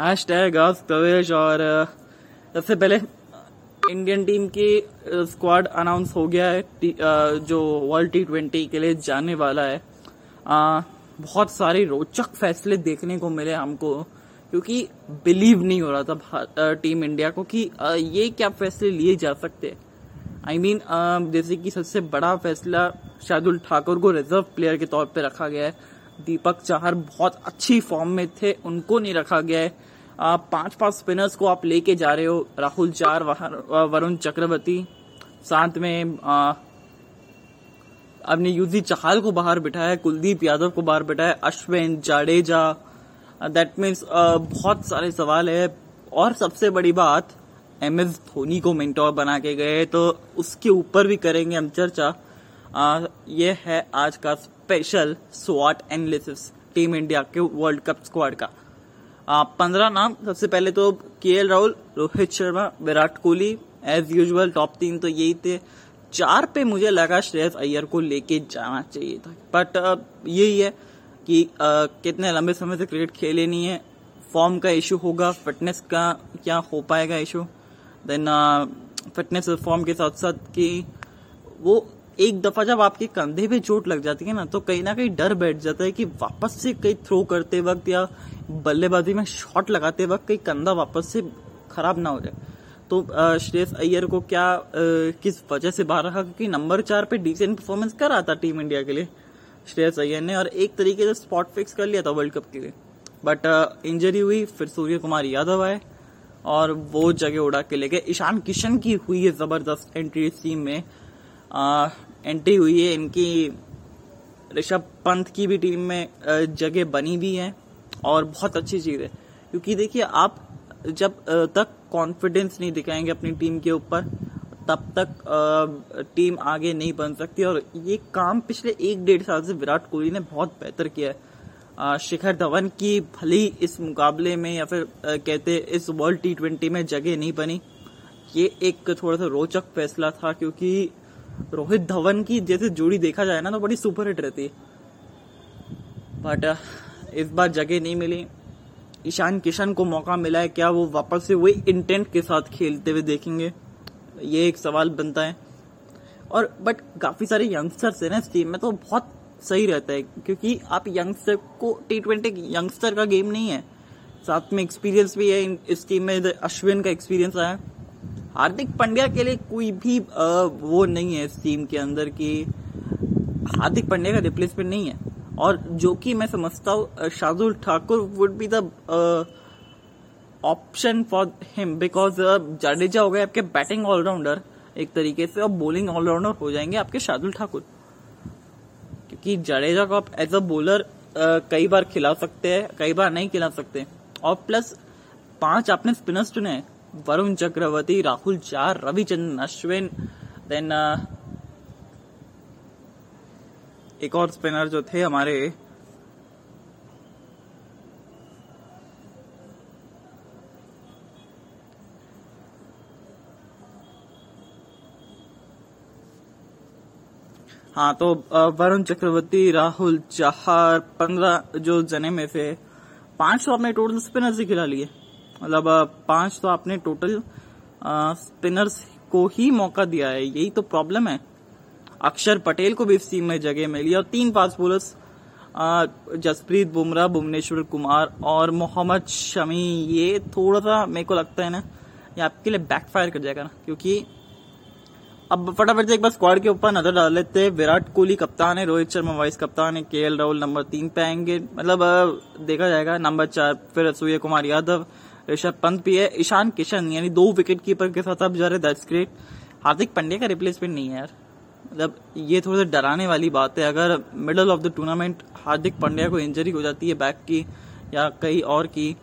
Hash tag कवेश और सबसे पहले इंडियन टीम की स्क्वाड अनाउंस हो गया है जो वर्ल्ड टी ट्वेंटी के लिए जाने वाला है। आ, बहुत सारे रोचक फैसले देखने को मिले हमको क्योंकि बिलीव नहीं हो रहा था टीम इंडिया को कि ये क्या फैसले लिए जा सकते आई I मीन mean, जैसे कि सबसे बड़ा फैसला शार्दुल ठाकुर को रिज़र्व प्लेयर के तौर पे रखा गया है। दीपक चाहर बहुत अच्छी फॉर्म में थे उनको नहीं रखा गया है। पाँच पाँच स्पिनर्स को आप लेके जा रहे हो राहुल चार वरुण चक्रवर्ती साथ में आपने यूजी चहाल को बाहर बिठाया कुलदीप यादव को बाहर बिठाया अश्विन जाडेजा दैट मीन्स बहुत सारे सवाल है। और सबसे बड़ी बात एम एस धोनी को मेंटोर बना के गए तो उसके ऊपर भी करेंगे हम चर्चा। आ, ये है आज का स्पेशल स्वाट एनालिसिस टीम इंडिया के वर्ल्ड कप स्क्वाड का। पंद्रह नाम सबसे पहले तो K Rahul Rohit Sharma Virat Kohli as usual top तीन तो यही थे। चार पे मुझे लगा श्रेयस अय्यर को लेके जाना चाहिए था। बट यही है कि आ, कितने लंबे समय से क्रिकेट खेले नहीं है। फॉर्म का इशू होगा फिटनेस का क्या हो पाएगा इशू देन फिटनेस फॉर्म के साथ साथ कि वो एक दफ़ा जब आपके कंधे पे चोट लग जाती है ना तो कहीं ना कहीं डर बैठ जाता है कि वापस से कहीं थ्रो करते वक्त या बल्लेबाजी में शॉट लगाते वक्त कहीं कंधा वापस से खराब ना हो जाए। तो श्रेयस अय्यर को क्या आ, किस वजह से बाहर रखा? क्योंकि नंबर चार पे डिसेंट परफॉर्मेंस कर रहा था टीम इंडिया के लिए श्रेयस अय्यर ने और एक तरीके से स्पॉट फिक्स कर लिया था वर्ल्ड कप के लिए। बट इंजरी हुई फिर सूर्य कुमार यादव आए और वो जगह उड़ा के लेके ईशान किशन की हुई है ज़बरदस्त एंट्री इस टीम में। एंट्री हुई है। इनकी ऋषभ पंत की भी टीम में जगह बनी भी है और बहुत अच्छी चीज़ है। क्योंकि देखिए, आप जब तक कॉन्फिडेंस नहीं दिखाएँगे अपनी टीम के ऊपर, तब तक टीम आगे नहीं बन सकती। और ये काम पिछले एक डेढ़ साल से विराट कोहली ने बहुत बेहतर किया है। शिखर धवन की भली इस मुकाबले में या फिर कहते इस वर्ल्ड टी ट्वेंटी में जगह नहीं बनी। ये एक थोड़ा सा रोचक फैसला था, क्योंकि रोहित धवन की जैसे जोड़ी देखा जाए ना तो बड़ी सुपर हिट रहती है। बट इस बार जगह नहीं मिली। ईशान किशन को मौका मिला है, क्या वो वापस से वही इंटेंट के साथ खेलते हुए देखेंगे? ये एक सवाल बनता है। और बट काफ़ी सारे यंगस्टर्स है ना इस टीम में तो बहुत सही रहता है, क्योंकि आप यंगस्टर को टी ट्वेंटी यंगस्टर का गेम नहीं है। साथ में एक्सपीरियंस भी है इस टीम में अश्विन का एक्सपीरियंस आया। हार्दिक पांड्या के लिए कोई भी वो नहीं है इस टीम के अंदर की हार्दिक पांड्या का रिप्लेसमेंट नहीं है। और जो कि मैं समझता हूँ Shardul Thakur would be the option for him because Jadeja हो गए आपके बैटिंग ऑलराउंडर एक तरीके से, और बॉलिंग ऑलराउंडर हो जाएँगे आपके शार्दुल ठाकुर। क्योंकि जडेजा को आप एज अ बॉलर कई बार खिला सकते हैं, कई बार नहीं खिला सकते। और प्लस पाँच आपने स्पिनर्स चुने वरुण चक्रवर्ती, राहुल चार, रविचंद्रन अश्विन देन एक और स्पिनर जो थे हमारे हाँ तो वरुण चक्रवर्ती, राहुल चाहर पंद्रह जो जने में थे, पाँच सौ अपने टोटल स्पिनर्स ही खिला लिए। मतलब पाँच तो आपने टोटल स्पिनर्स को ही मौका दिया है। यही तो प्रॉब्लम है। अक्षर पटेल को भी इस टीम में जगह मिली और तीन फास्ट बोलर्स जसप्रीत बुमराह, भुवनेश्वर कुमार और मोहम्मद शमी। ये थोड़ा सा मेरे को लगता है ना, ये आपके लिए बैकफायर कर जाएगा ना, क्योंकि अब फटाफट से एक बार स्क्वाड के ऊपर नज़र डाल लेते हैं। विराट कोहली कप्तान है, रोहित शर्मा वाइस कप्तान है, के राहुल नंबर तीन पे आएँगे। मतलब देखा जाएगा, नंबर चार, फिर सूर्य कुमार यादव ऋषभ पंत भी है। ईशान किशन, यानी दो विकेट कीपर के साथ अब जा रहे दैट्स ग्रेट हार्दिक पांड्या का रिप्लेसमेंट नहीं है यार। मतलब ये थोड़ा सा डराने वाली बात है। अगर middle of the tournament Hardik Pandya को इंजरी हो जाती है बैक की या कहीं और की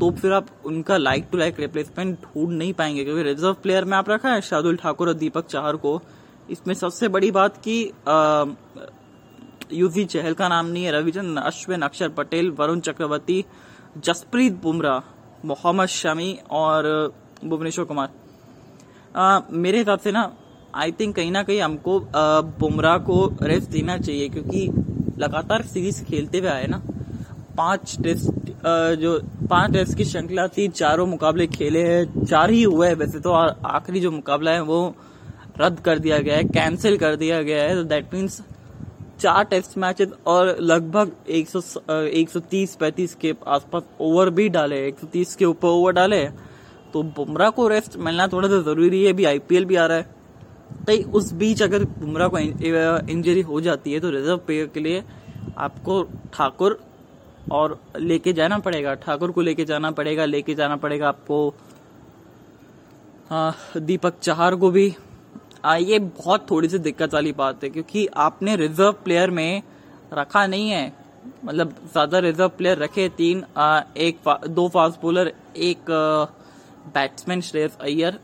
तो फिर आप उनका लाइक टू लाइक रिप्लेसमेंट ढूंढ नहीं पाएँगे। क्योंकि रिज़र्व प्लेयर में आप रखा है शार्दुल ठाकुर और दीपक चाहर को। इसमें सबसे बड़ी बात की यूजी चहल का नाम नहीं है। रविचंद्र अश्विन, अक्षर पटेल, वरुण चक्रवर्ती, जसप्रीत बुमराह। मोहम्मद शमी और भुवनेश्वर कुमार। आ, मेरे हिसाब से ना आई थिंक कहीं ना कहीं हमको बुमराह को रेस्ट देना चाहिए क्योंकि लगातार सीरीज़ खेलते हुए आए ना पाँच टेस्ट जो पाँच टेस्ट की श्रृंखला थी चारों मुकाबले खेले हैं चार ही हुए हैं वैसे तो आखिरी जो मुकाबला है वो रद्द कर दिया गया है कैंसिल कर दिया गया है तो दैट मीन्स चार टेस्ट मैचेस और लगभग 100 130 पैंतीस के आसपास ओवर भी डाले 130 के ऊपर ओवर डाले। तो बुमराह को रेस्ट मिलना थोड़ा सा ज़रूरी है अभी आईपीएल भी आ रहा है। तो उस बीच अगर बुमराह को इंजरी हो जाती है तो रिज़र्व प्लेयर के लिए आपको ठाकुर और लेके जाना पड़ेगा। ठाकुर को लेके जाना पड़ेगा लेके जाना पड़ेगा आपको। हाँ, दीपक चाहर को भी ये बहुत थोड़ी सी दिक्कत वाली बात है क्योंकि आपने रिज़र्व प्लेयर में रखा नहीं है। मतलब ज़्यादा रिज़र्व प्लेयर रखे तीन आ, एक फा, दो फास्ट बॉलर एक बैट्समैन श्रेयस अय्यर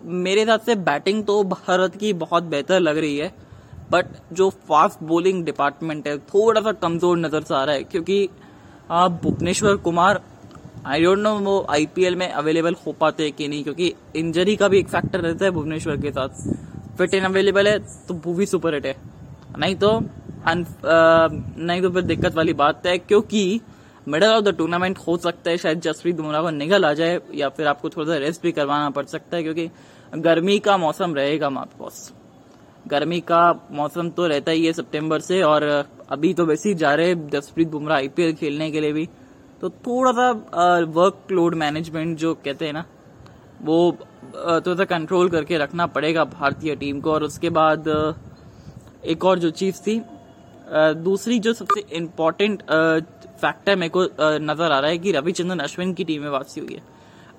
मेरे हिसाब से बैटिंग तो भारत की बहुत बेहतर लग रही है बट जो फास्ट बॉलिंग डिपार्टमेंट है थोड़ा सा कमज़ोर नज़र से आ रहा है क्योंकि Bhuvneshwar Kumar I don't know वो आईपीएल में अवेलेबल हो पाते कि नहीं क्योंकि इंजरी का भी एक फैक्टर रहता है भुवनेश्वर के साथ। फिट इन अवेलेबल है तो वो भी सुपर हिट है। नहीं तो आ, नहीं तो फिर दिक्कत वाली बात है क्योंकि मिडल ऑफ़ द टूर्नामेंट हो सकता है शायद जसप्रीत बुमराह को निकल आ जाए या फिर आपको थोड़ा सा रेस्ट भी करवाना पड़ सकता है क्योंकि गर्मी का मौसम रहेगा पास गर्मी का मौसम तो रहता ही है सितंबर से और अभी तो वैसे ही जा रहे जसप्रीत बुमराह आईपीएल खेलने के लिए भी। तो थोड़ा सा वर्क लोड मैनेजमेंट जो कहते हैं ना वो थोड़ा सा कंट्रोल करके रखना पड़ेगा भारतीय टीम को। और उसके बाद एक और जो चीज़ थी दूसरी जो सबसे इम्पोर्टेंट फैक्टर मेरे को नज़र आ रहा है कि रविचंद्रन अश्विन की टीम में वापसी हुई है।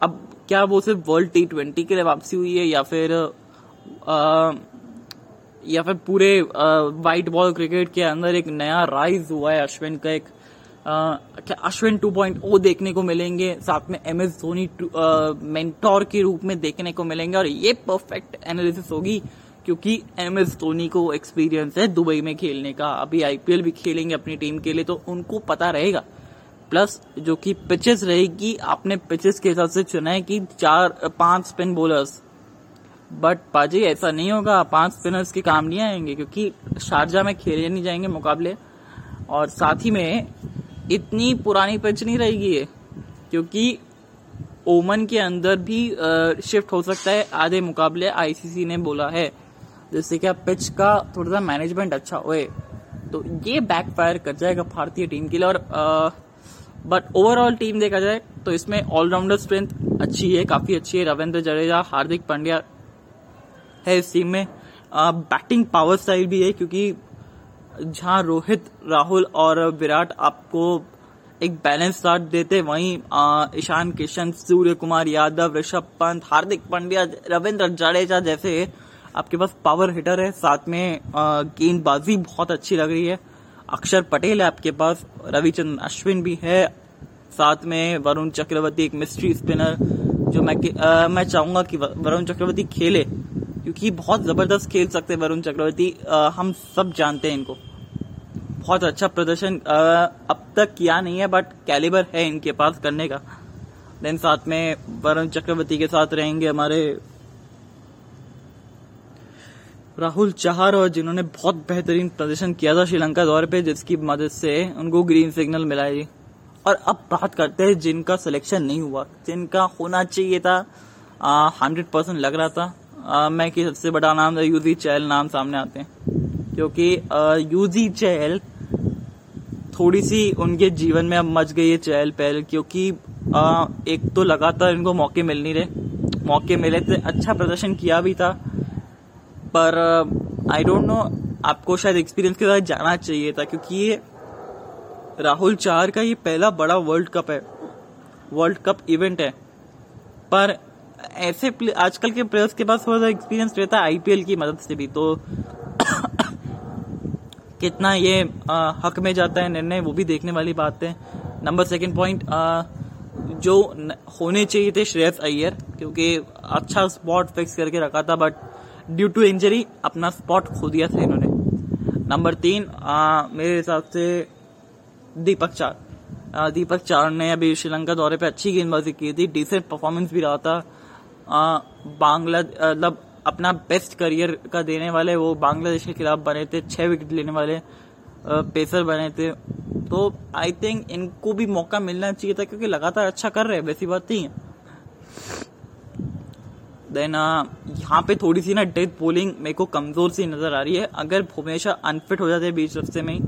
अब क्या वो सिर्फ़ वर्ल्ड टी ट्वेंटी के लिए वापसी हुई है या फिर आ, या फिर पूरे व्हाइट बॉल क्रिकेट के अंदर एक नया राइज हुआ है अश्विन का एक क्या अश्विन 2.0 देखने को मिलेंगे, साथ में एम एस धोनी मेंटोर के रूप में देखने को मिलेंगे, और ये परफेक्ट एनालिसिस होगी, क्योंकि एम एस धोनी को एक्सपीरियंस है दुबई में खेलने का। अभी आईपीएल भी खेलेंगे अपनी टीम के लिए तो उनको पता रहेगा। प्लस जो कि पिचेस रहेगी, आपने पिचेस के हिसाब से चुना है कि चार, पाँच स्पिन बॉलर्स बट पाजी ऐसा नहीं होगा, पाँच स्पिनर्स के काम नहीं आएँगे, क्योंकि शारजा में खेले नहीं जाएँगे मुकाबले। और साथ ही में इतनी पुरानी पिच नहीं रहेगी ये, क्योंकि ओमन के अंदर भी शिफ्ट हो सकता है, आधे मुकाबले आईसीसी ने बोला है, जिससे कि पिच का थोड़ा सा मैनेजमेंट अच्छा होए। तो ये बैकफायर कर जाएगा भारतीय टीम के लिए और बट ओवरऑल टीम देखा जाए तो इसमें ऑलराउंडर स्ट्रेंथ अच्छी है, काफ़ी अच्छी है। रविंद्र जडेजा, हार्दिक पांड्या है इस टीम में। बैटिंग पावर स्टाइल भी है, क्योंकि जहाँ रोहित राहुल और विराट आपको एक बैलेंस स्टार्ट देते वहीं ईशान किशन सूर्य कुमार यादव ऋषभ पंत हार्दिक पांड्या रविंद्र जाडेजा जैसे आपके पास पावर हिटर है। साथ में गेंदबाजी बहुत अच्छी लग रही है। अक्षर पटेल है आपके पास रविचंद्र अश्विन भी है। साथ में वरुण चक्रवर्ती एक मिस्ट्री स्पिनर जो मैं आ, मैं चाहूँगा कि वरुण चक्रवर्ती खेले। क्योंकि बहुत ज़बरदस्त खेल सकते हैं वरुण चक्रवर्ती। हम सब जानते हैं इनको। बहुत अच्छा प्रदर्शन अब तक किया नहीं है बट कैलिबर है इनके पास करने का। देन साथ में वरुण चक्रवर्ती के साथ रहेंगे हमारे राहुल चाहर और जिन्होंने बहुत बेहतरीन प्रदर्शन किया था श्रीलंका दौरे पे, जिसकी मदद से उनको ग्रीन सिग्नल मिला जी। और अब बात करते हैं जिनका सिलेक्शन नहीं हुआ, जिनका होना चाहिए था हंड्रेड परसेंट लग रहा था। मैं कि सबसे बड़ा नाम यूजी चैल नाम सामने आते हैं। क्योंकि यूजी चैल थोड़ी सी उनके जीवन में अब मच गई है चहल पहल क्योंकि आ, एक तो लगातार इनको मौके मिल नहीं रहे। मौके मिले थे अच्छा प्रदर्शन किया भी था। पर आई डोंट नो आपको शायद एक्सपीरियंस के साथ जाना चाहिए था क्योंकि ये राहुल चार का ये पहला बड़ा वर्ल्ड कप है। वर्ल्ड कप इवेंट है। पर ऐसे आजकल के प्लेयर्स के पास थोड़ा सा एक्सपीरियंस रहता है आईपीएल की मदद से भी तो कितना ये आ, हक में जाता है निर्णय वो भी देखने वाली बात है। नंबर सेकंड पॉइंट जो होने चाहिए थे श्रेयस अय्यर क्योंकि अच्छा स्पॉट फिक्स करके रखा था बट ड्यू टू इंजरी अपना स्पॉट खो दिया था इन्होंने। नंबर तीन आ, मेरे हिसाब से दीपक चार। दीपक चार ने अभी श्रीलंका दौरे पे अच्छी गेंदबाजी की थी डिसेंट परफॉर्मेंस भी रहा था। बांग्ला मतलब अपना बेस्ट करियर का देने वाले, वो बांग्लादेश के खिलाफ बने थे, छह विकेट लेने वाले पेसर बने थे। तो आई थिंक इनको भी मौका मिलना चाहिए था, क्योंकि लगातार अच्छा कर रहे हैं, वैसी बात नहीं है। देन यहाँ पे थोड़ी सी ना डेथ पोलिंग मेरे को कमज़ोर सी नज़र आ रही है। अगर भुवनेश्वर अनफिट हो जाते बीच रस्ते में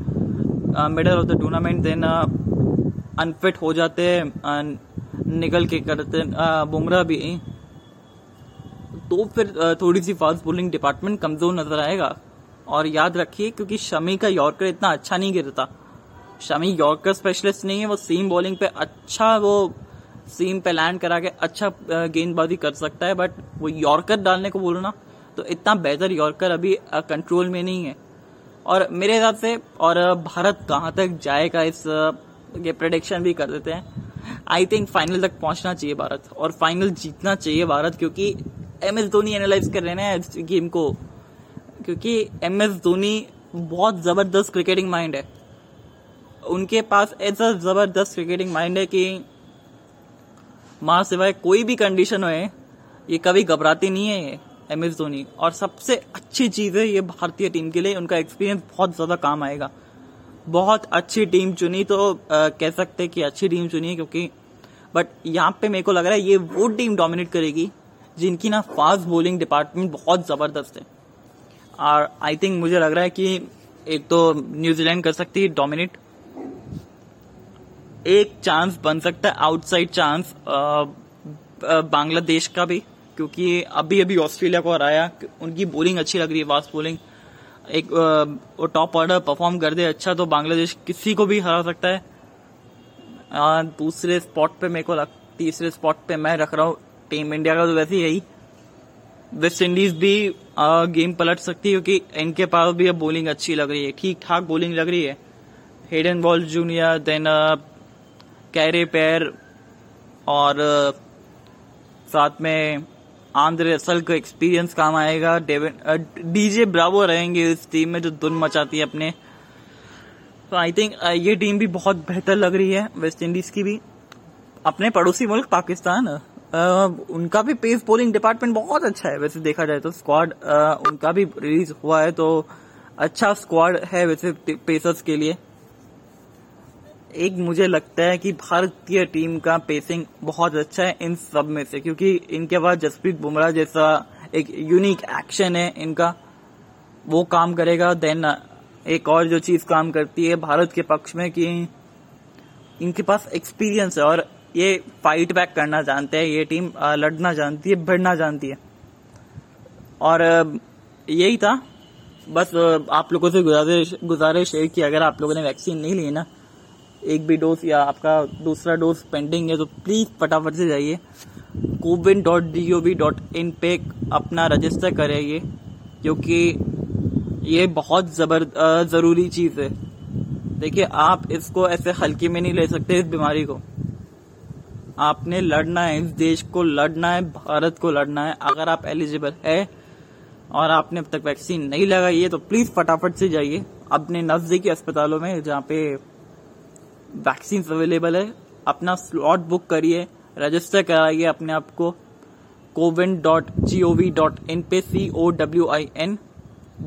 middle of the tournament then unfit हो जाते निकल के करते बुमराह भी। तो फिर थोड़ी सी फास्ट बोलिंग डिपार्टमेंट कमज़ोर नज़र आएगा। और याद रखिए, क्योंकि शमी का यॉर्कर इतना अच्छा नहीं गिरता। शमी यॉर्कर स्पेशलिस्ट नहीं है, वो सीम बॉलिंग पे अच्छा वो सीम पे लैंड करा के अच्छा गेंदबाजी कर सकता है बट वो यॉर्कर डालने को बोलना तो इतना बेहतर यॉर्कर अभी कंट्रोल में नहीं है। और मेरे हिसाब से, और भारत कहाँ तक जाएगा इस ये प्रोडिक्शन भी कर देते हैं। आई थिंक फाइनल तक पहुँचना चाहिए भारत, और फाइनल जीतना चाहिए भारत, क्योंकि एम एस धोनी एनालाइज कर रहे हैं इस गेम को क्योंकि एम एस धोनी बहुत ज़बरदस्त क्रिकेटिंग माइंड है। उनके पास ऐसा ज़बरदस्त क्रिकेटिंग माइंड है कि माँ सिवाय कोई भी कंडीशन हो ये कभी घबराती नहीं है ये एम एस धोनी और सबसे अच्छी चीज़ है ये भारतीय टीम के लिए उनका एक्सपीरियंस बहुत ज़्यादा काम आएगा। बहुत अच्छी टीम चुनी तो आ, कह सकते कि अच्छी टीम चुनी है क्योंकि बट यहाँ पे मेरे को लग रहा है ये वो टीम डोमिनेट करेगी जिनकी ना फास्ट बॉलिंग डिपार्टमेंट बहुत ज़बरदस्त है। और आई थिंक मुझे लग रहा है कि एक तो न्यूजीलैंड कर सकती है डोमिनेट एक चांस बन सकता है आउटसाइड चांस बांग्लादेश का भी, क्योंकि अभी अभी ऑस्ट्रेलिया को हराया, उनकी बॉलिंग अच्छी लग रही है फास्ट बॉलिंग एक वो टॉप ऑर्डर परफॉर्म कर दे अच्छा तो बांग्लादेश किसी को भी हरा सकता है। दूसरे स्पॉट पे मेरे को लग, तीसरे स्पॉट पे मैं रख रहा हूँ टीम इंडिया का तो वैसे यही वेस्ट इंडीज भी आ, गेम पलट सकती है क्योंकि इनके पास भी अब बॉलिंग अच्छी लग रही है। ठीक ठाक बॉलिंग लग रही है। Hayden ball junior then Carey पैर और साथ में आंध्र असल का एक्सपीरियंस काम आएगा। डीजे ब्रावो रहेंगे इस टीम में जो धुन मचाती है अपने। तो आई थिंक ये टीम भी बहुत बेहतर लग रही है वेस्ट इंडीज की भी। अपने पड़ोसी मुल्क पाकिस्तान। उनका भी पेस बॉलिंग डिपार्टमेंट बहुत अच्छा है। वैसे देखा जाए तो स्क्वाड उनका भी रिलीज़ हुआ है तो अच्छा स्क्वाड है वैसे पेसर्स के लिए। एक मुझे लगता है कि भारतीय टीम का पेसिंग बहुत अच्छा है इन सब में से, क्योंकि इनके पास जसप्रीत बुमराह जैसा एक यूनिक एक्शन है इनका। वो काम करेगा देन एक और जो चीज़ काम करती है भारत के पक्ष में कि इनके पास एक्सपीरियंस है और ये फाइट बैक करना जानते हैं, ये टीम लड़ना जानती है, भिड़ना जानती है। और यही था। बस आप लोगों से गुजारिश गुजारिश है कि अगर आप लोगों ने वैक्सीन नहीं ली ना, एक भी डोज या आपका दूसरा डोज पेंडिंग है तो प्लीज़ फटाफट से जाइए। CoWIN dot D O V dot in पे अपना रजिस्टर करेंगे क्योंकि ये बहुत जबर ज़रूरी चीज़ है। देखिए, आप इसको ऐसे हल्के में नहीं ले सकते इस बीमारी को। आपने लड़ना है, इस देश को लड़ना है, भारत को लड़ना है, अगर आप एलिजिबल है और आपने अब तक वैक्सीन नहीं लगाई है तो प्लीज़ फटाफट से जाइए अपने नजदीकी अस्पतालों में, जहाँ पे वैक्सीन अवेलेबल है। अपना स्लॉट बुक करिए रजिस्टर कराइए अपने आप को। CoWIN dot G O V dot in पे C O W I N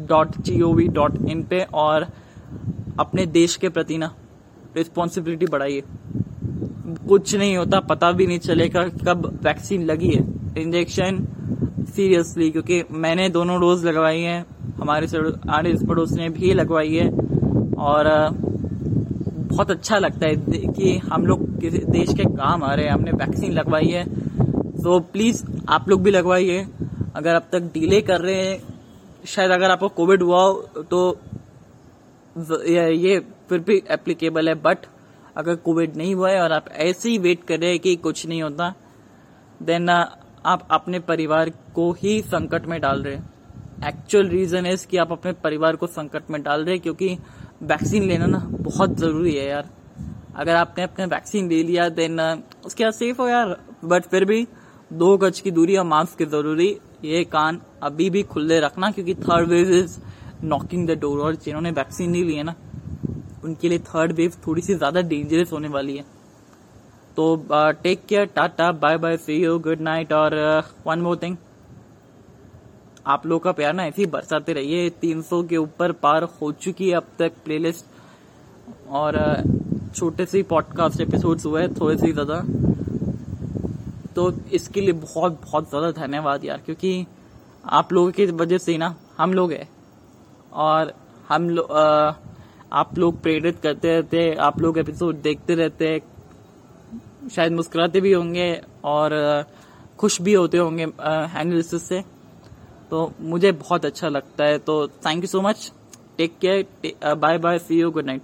dot G O V dot in पे, और अपने देश के प्रति ना रिस्पॉन्सिबिलिटी बढ़ाइए। कुछ नहीं होता, पता भी नहीं चलेगा कब वैक्सीन लगी है। इंजेक्शन सीरियसली क्योंकि मैंने दोनों डोज लगवाई हैं। हमारे आर पड़ोस ने भी लगवाई है। और, बहुत अच्छा लगता है कि हम लोग किसी देश के काम आ रहे हैं। हमने वैक्सीन लगवाई है। तो प्लीज़ आप लोग भी लगवाइए। अगर अब तक डिले कर रहे हैं, शायद अगर आपको कोविड हुआ हो तो ये फिर भी एप्लीकेबल है। बट अगर कोविड नहीं हुआ है और आप ऐसे ही वेट कर रहे हैं कि कुछ नहीं होता देन आप अपने परिवार को ही संकट में डाल रहे हैं। एक्चुअल रीजन है कि आप अपने परिवार को संकट में डाल रहे हैं क्योंकि वैक्सीन लेना ना बहुत ज़रूरी है यार। अगर आपने अपने वैक्सीन ले लिया देन उसके बाद सेफ़ हो यार। बट फिर भी दो गज की दूरी और मास्क की ज़रूरी, ये कान अभी भी खुले रखना क्योंकि third wave is knocking the door और जिन्होंने वैक्सीन नहीं लिया ना उनके लिए थर्ड वेव थोड़ी सी ज़्यादा डेंजरस होने वाली है। तो take care tata bye bye see you good night और वन मोर थिंग आप लोग का प्यार ना ऐसे ही बरसाते रहिए। 300 के ऊपर पार हो चुकी है अब तक प्लेलिस्ट और छोटे से पॉडकास्ट एपिसोड्स हुए थोड़े से ज़्यादा। तो इसके लिए बहुत बहुत ज़्यादा धन्यवाद यार, क्योंकि आप लोगों की वजह से ना हम लोग हैं। और हम लोग आप लोग प्रेरित करते रहते हैं, आप लोग एपिसोड देखते रहते हैं, शायद मुस्कुराते भी होंगे और खुश भी होते होंगे एनालिसिस से। तो मुझे बहुत अच्छा लगता है तो thank you so much take care bye bye see you good night